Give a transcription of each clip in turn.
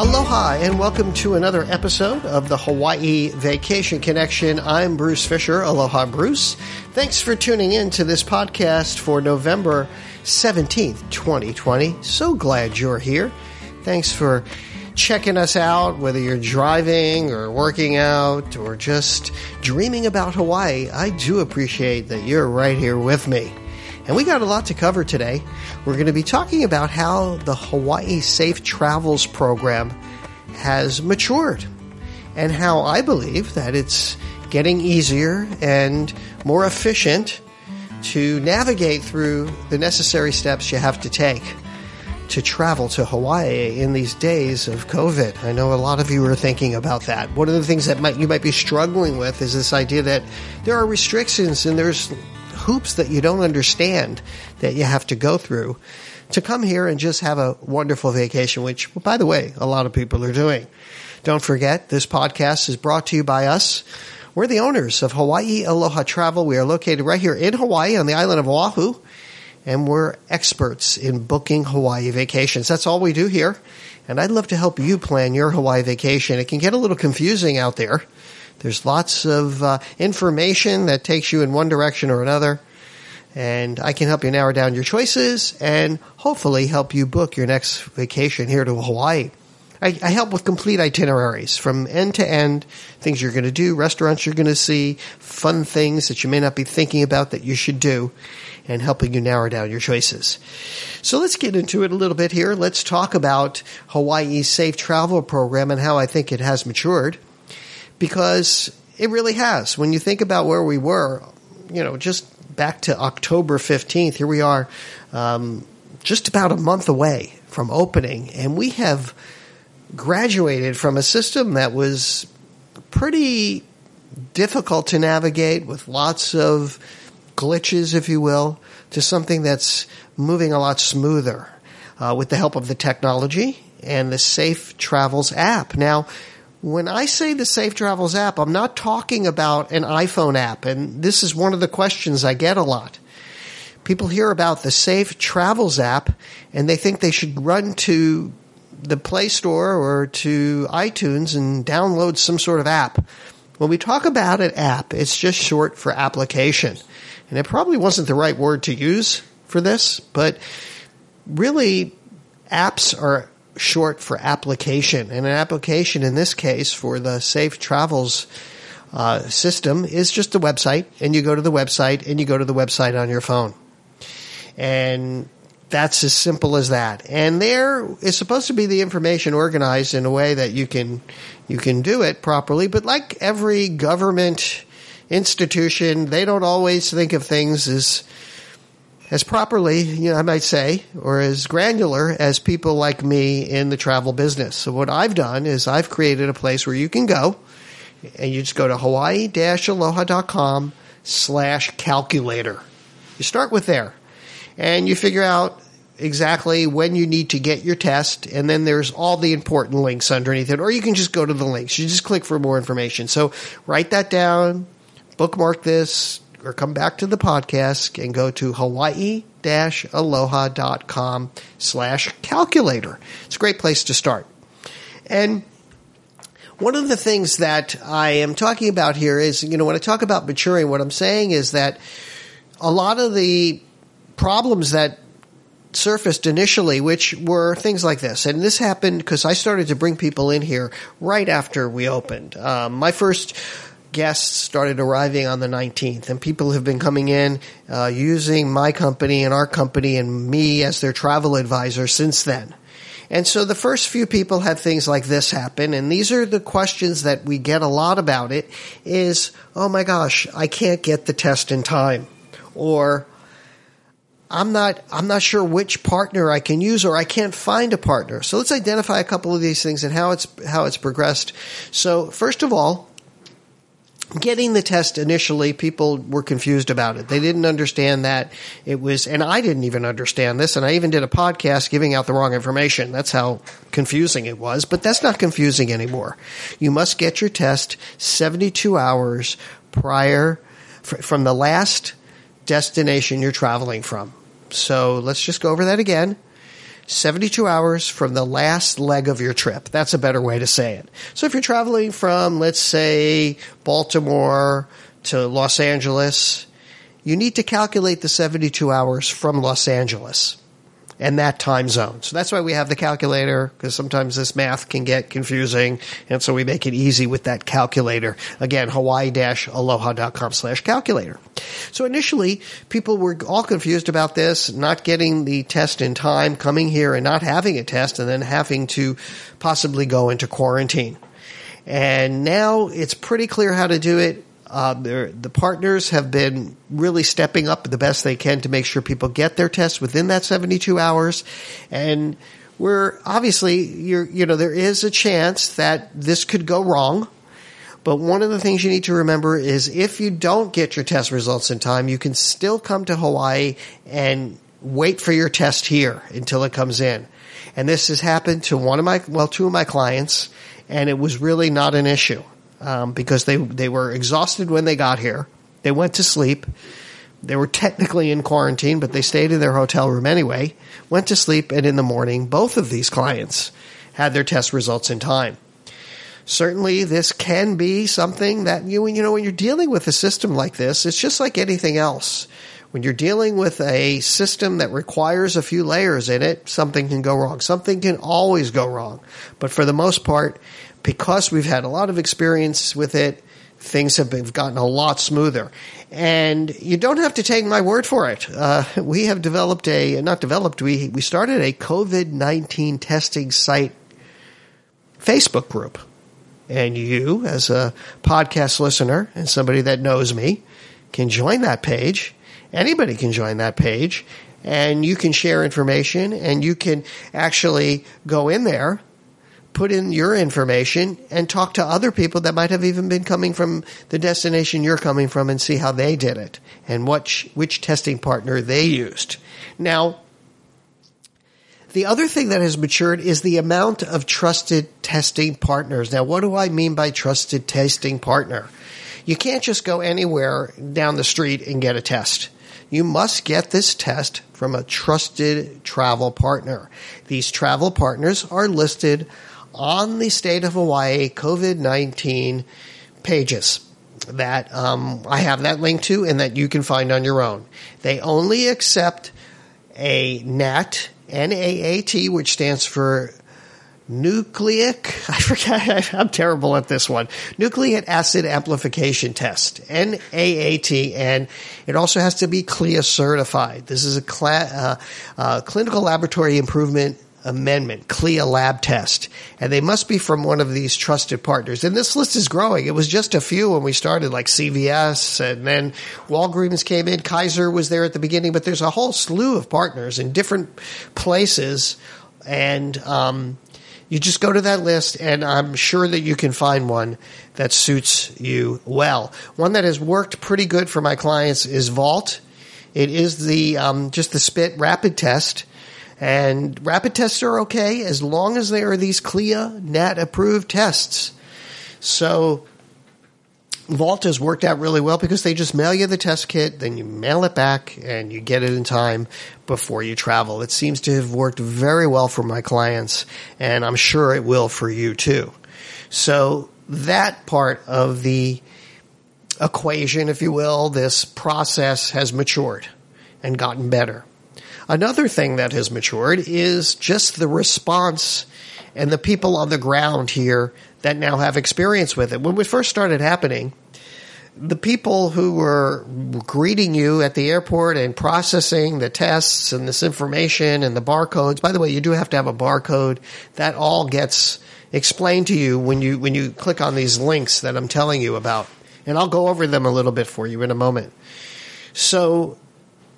Aloha and welcome to another episode of the Hawaii Vacation Connection. I'm Bruce Fisher. Aloha, Bruce. Thanks for tuning in to this podcast for November 17th, 2020. So glad you're here. Thanks for checking us out, whether you're driving or working out or just dreaming about Hawaii. I do appreciate that you're right here with me. And we got a lot to cover today. We're going to be talking about how the Hawaii Safe Travels program has matured and how I believe that it's getting easier and more efficient to navigate through the necessary steps you have to take to travel to Hawaii in these days of COVID. I know a lot of you are thinking about that. One of the things that might, you might be struggling with is this idea that there are restrictions and there's hoops that you don't understand that you have to go through to come here and just have a wonderful vacation, which, by the way, a lot of people are doing. Don't forget, this podcast is brought to you by us. We're the owners of Hawaii Aloha Travel. We are located right here in Hawaii on the island of Oahu, and we're experts in booking Hawaii vacations. That's all we do here. And I'd love to help you plan your Hawaii vacation. It can get a little confusing out there. There's lots of uh, information that takes you in one direction or another. And I can help you narrow down your choices and hopefully help you book your next vacation here to Hawaii. I, I help with complete itineraries from end to end, things you're going to do, restaurants you're going to see, fun things that you may not be thinking about that you should do, and helping you narrow down your choices. So let's get into it a little bit here. Let's talk about Hawaii's Safe Travel Program and how I think it has matured because it really has. When you think about where we were, you know, just back to October 15th, here we are, um, just about a month away from opening, and we have graduated from a system that was pretty difficult to navigate with lots of glitches, if you will, to something that's moving a lot smoother uh, with the help of the technology and the Safe Travels app. Now, when I say the Safe Travels app, I'm not talking about an iPhone app, and this is one of the questions I get a lot. People hear about the Safe Travels app and they think they should run to the Play Store or to iTunes and download some sort of app. When we talk about an app, it's just short for application. And it probably wasn't the right word to use for this, but really apps are short for application. And an application in this case for the Safe Travels uh, system is just a website, and you go to the website and you go to the website on your phone. And that's as simple as that. And there is supposed to be the information organized in a way that you can you can do it properly. But like every government institution, they don't always think of things as as properly, you know, I might say, or as granular as people like me in the travel business. So what I've done is I've created a place where you can go and you just go to hawaii-aloha.com slash calculator. You start with there and you figure out exactly when you need to get your test, and then there's all the important links underneath it, or you can just go to the links. You just click for more information. So write that down, bookmark this, or come back to the podcast and go to hawaii-aloha.com slash calculator. It's a great place to start. And one of the things that I am talking about here is, you know, when I talk about maturing, what I'm saying is that a lot of the problems that surfaced initially, which were things like this. And this happened because I started to bring people in here right after we opened. Um, my first guests started arriving on the 19th, and people have been coming in uh, using my company and our company and me as their travel advisor since then. And so the first few people had things like this happen, and these are the questions that we get a lot about it is, oh my gosh, I can't get the test in time. Or I'm not I'm not sure which partner I can use or I can't find a partner. So let's identify a couple of these things and how it's how it's progressed. So first of all, getting the test initially people were confused about it. They didn't understand that it was and I didn't even understand this and I even did a podcast giving out the wrong information. That's how confusing it was, but that's not confusing anymore. You must get your test 72 hours prior from the last destination you're traveling from. So let's just go over that again. 72 hours from the last leg of your trip. That's a better way to say it. So if you're traveling from, let's say, Baltimore to Los Angeles, you need to calculate the 72 hours from Los Angeles and that time zone. So that's why we have the calculator because sometimes this math can get confusing. And so we make it easy with that calculator. Again, hawaii-aloha.com slash calculator. So initially people were all confused about this, not getting the test in time, coming here and not having a test and then having to possibly go into quarantine. And now it's pretty clear how to do it. Uh, the partners have been really stepping up the best they can to make sure people get their tests within that 72 hours. And we're obviously, you know, there is a chance that this could go wrong. But one of the things you need to remember is if you don't get your test results in time, you can still come to Hawaii and wait for your test here until it comes in. And this has happened to one of my, well, two of my clients, and it was really not an issue um, because they they were exhausted when they got here. They went to sleep. They were technically in quarantine, but they stayed in their hotel room anyway. Went to sleep, and in the morning, both of these clients had their test results in time. Certainly, this can be something that you you know when you're dealing with a system like this, it's just like anything else. When you're dealing with a system that requires a few layers in it, something can go wrong. Something can always go wrong. But for the most part, because we've had a lot of experience with it, things have been, gotten a lot smoother. And you don't have to take my word for it. Uh, we have developed a, not developed, we, we started a COVID 19 testing site Facebook group. And you, as a podcast listener and somebody that knows me, can join that page. Anybody can join that page. And you can share information and you can actually go in there put in your information and talk to other people that might have even been coming from the destination you're coming from and see how they did it and what which testing partner they used. Now, the other thing that has matured is the amount of trusted testing partners. Now, what do I mean by trusted testing partner? You can't just go anywhere down the street and get a test. You must get this test from a trusted travel partner. These travel partners are listed on the state of Hawaii COVID 19 pages that um, I have that link to and that you can find on your own. They only accept a NAAT, N-A-A-T, which stands for nucleic, I forget, I'm terrible at this one, nucleic acid amplification test, N-A-A-T, and it also has to be CLIA certified. This is a cl- uh, uh, clinical laboratory improvement amendment, CLIA lab test, and they must be from one of these trusted partners. And this list is growing. It was just a few when we started, like CVS, and then Walgreens came in. Kaiser was there at the beginning, but there's a whole slew of partners in different places, and um, you just go to that list, and I'm sure that you can find one that suits you well. One that has worked pretty good for my clients is Vault. It is the um, just the spit rapid test and rapid tests are okay as long as they are these CLIA NAAT approved tests. So Vault has worked out really well because they just mail you the test kit, then you mail it back, and you get it in time before you travel. It seems to have worked very well for my clients, and I'm sure it will for you too. So that part of the equation, if you will, this process has matured and gotten better. Another thing that has matured is just the response and the people on the ground here that now have experience with it. When we first started happening, the people who were greeting you at the airport and processing the tests and this information and the barcodes. By the way, you do have to have a barcode. That all gets explained to you when you when you click on these links that I'm telling you about. And I'll go over them a little bit for you in a moment. So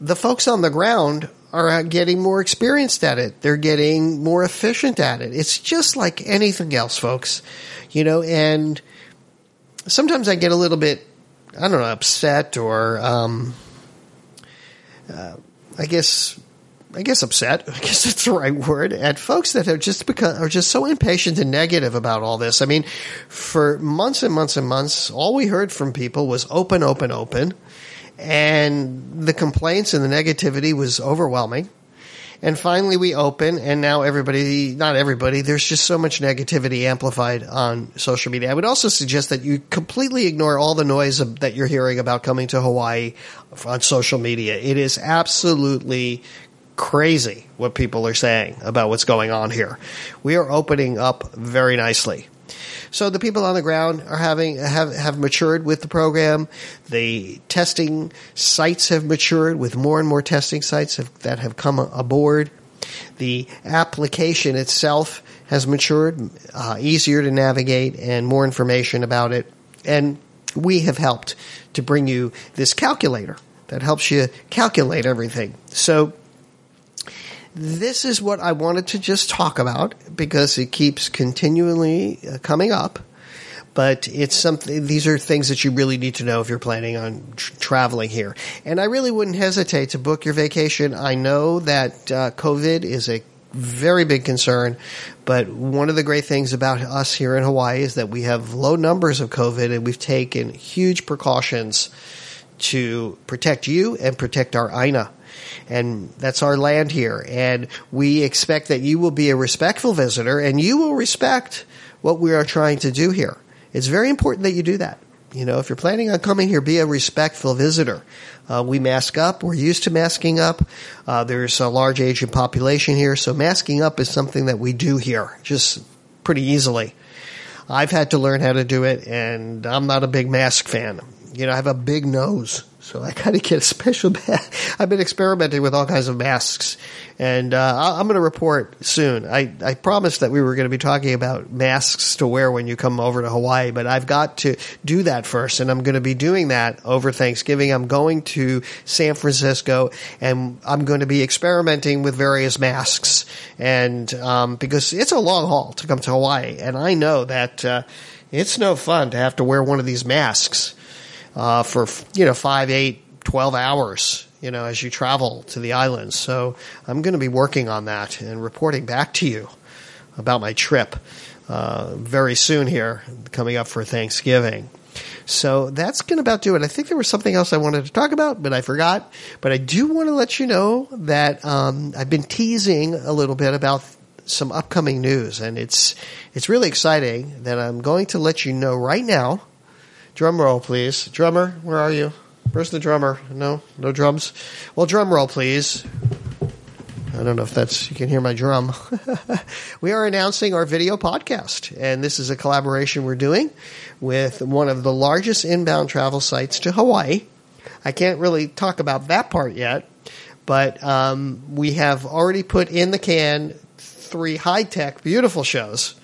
the folks on the ground are getting more experienced at it. They're getting more efficient at it. It's just like anything else, folks. You know, and sometimes I get a little bit, I don't know, upset or, um, uh, I guess, I guess upset. I guess that's the right word at folks that have just become are just so impatient and negative about all this. I mean, for months and months and months, all we heard from people was open, open, open and the complaints and the negativity was overwhelming. And finally, we open, and now everybody, not everybody, there's just so much negativity amplified on social media. I would also suggest that you completely ignore all the noise that you're hearing about coming to Hawaii on social media. It is absolutely crazy what people are saying about what's going on here. We are opening up very nicely. So the people on the ground are having have have matured with the program. The testing sites have matured with more and more testing sites have, that have come aboard. The application itself has matured, uh, easier to navigate, and more information about it. And we have helped to bring you this calculator that helps you calculate everything. So this is what I wanted to just talk about because it keeps continually uh, coming up. But it's something, these are things that you really need to know if you're planning on tr- traveling here. And I really wouldn't hesitate to book your vacation. I know that uh, COVID is a very big concern. But one of the great things about us here in Hawaii is that we have low numbers of COVID and we've taken huge precautions to protect you and protect our Aina and that's our land here. And we expect that you will be a respectful visitor and you will respect what we are trying to do here. It's very important that you do that. You know, if you're planning on coming here, be a respectful visitor. Uh, we mask up. We're used to masking up. Uh, there's a large Asian population here, so masking up is something that we do here just pretty easily. I've had to learn how to do it, and I'm not a big mask fan. You know, I have a big nose. So I got to get a special mask. I've been experimenting with all kinds of masks, and uh, I'm going to report soon. I, I promised that we were going to be talking about masks to wear when you come over to Hawaii, but I've got to do that first, and I'm going to be doing that over Thanksgiving. I'm going to San Francisco, and I'm going to be experimenting with various masks, and um, because it's a long haul to come to Hawaii, and I know that uh, it's no fun to have to wear one of these masks uh, for you know five, eight, twelve hours. You know, as you travel to the islands. So I'm going to be working on that and reporting back to you about my trip uh, very soon here, coming up for Thanksgiving. So that's going to about do it. I think there was something else I wanted to talk about, but I forgot. But I do want to let you know that um, I've been teasing a little bit about some upcoming news, and it's it's really exciting that I'm going to let you know right now Drum roll, please. Drummer, where are you? Where's the drummer? No, no drums. Well, drum roll, please. I don't know if that's you can hear my drum. we are announcing our video podcast, and this is a collaboration we're doing with one of the largest inbound travel sites to Hawaii. I can't really talk about that part yet, but um, we have already put in the can three high tech, beautiful shows,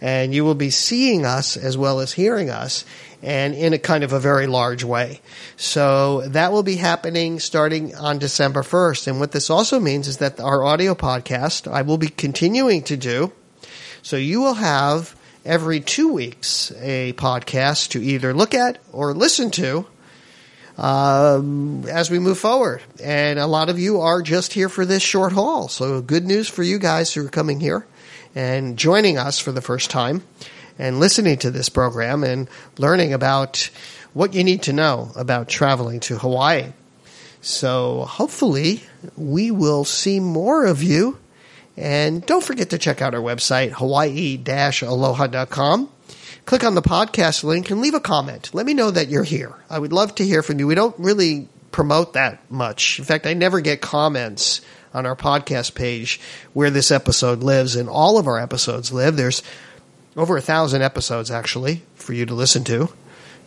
and you will be seeing us as well as hearing us and in a kind of a very large way. So that will be happening starting on December 1st. And what this also means is that our audio podcast I will be continuing to do. So you will have every two weeks a podcast to either look at or listen to um, as we move forward. And a lot of you are just here for this short haul. So good news for you guys who are coming here and joining us for the first time and listening to this program and learning about what you need to know about traveling to Hawaii. So hopefully we will see more of you. And don't forget to check out our website, hawaii-aloha.com. Click on the podcast link and leave a comment. Let me know that you're here. I would love to hear from you. We don't really promote that much. In fact, I never get comments on our podcast page where this episode lives and all of our episodes live. There's over a thousand episodes actually for you to listen to.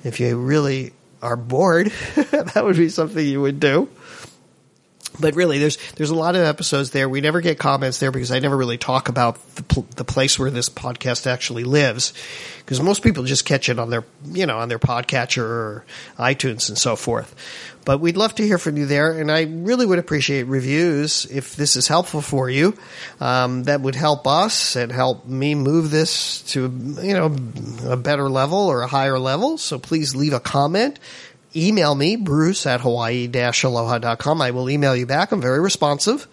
If you really are bored, that would be something you would do. But really, there's there's a lot of episodes there. We never get comments there because I never really talk about the, pl- the place where this podcast actually lives, because most people just catch it on their you know on their podcatcher or iTunes and so forth. But we'd love to hear from you there, and I really would appreciate reviews if this is helpful for you. Um, that would help us and help me move this to you know a better level or a higher level. So please leave a comment email me, bruce at hawaii-aloha.com. I will email you back. I'm very responsive.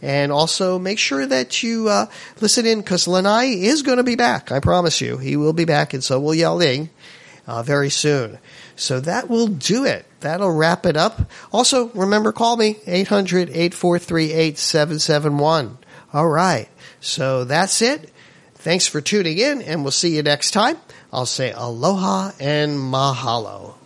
And also make sure that you uh, listen in because Lanai is going to be back. I promise you. He will be back, and so will Yaling uh, very soon. So that will do it. That'll wrap it up. Also, remember, call me 800 843 8771. All right. So that's it. Thanks for tuning in, and we'll see you next time. I'll say aloha and mahalo.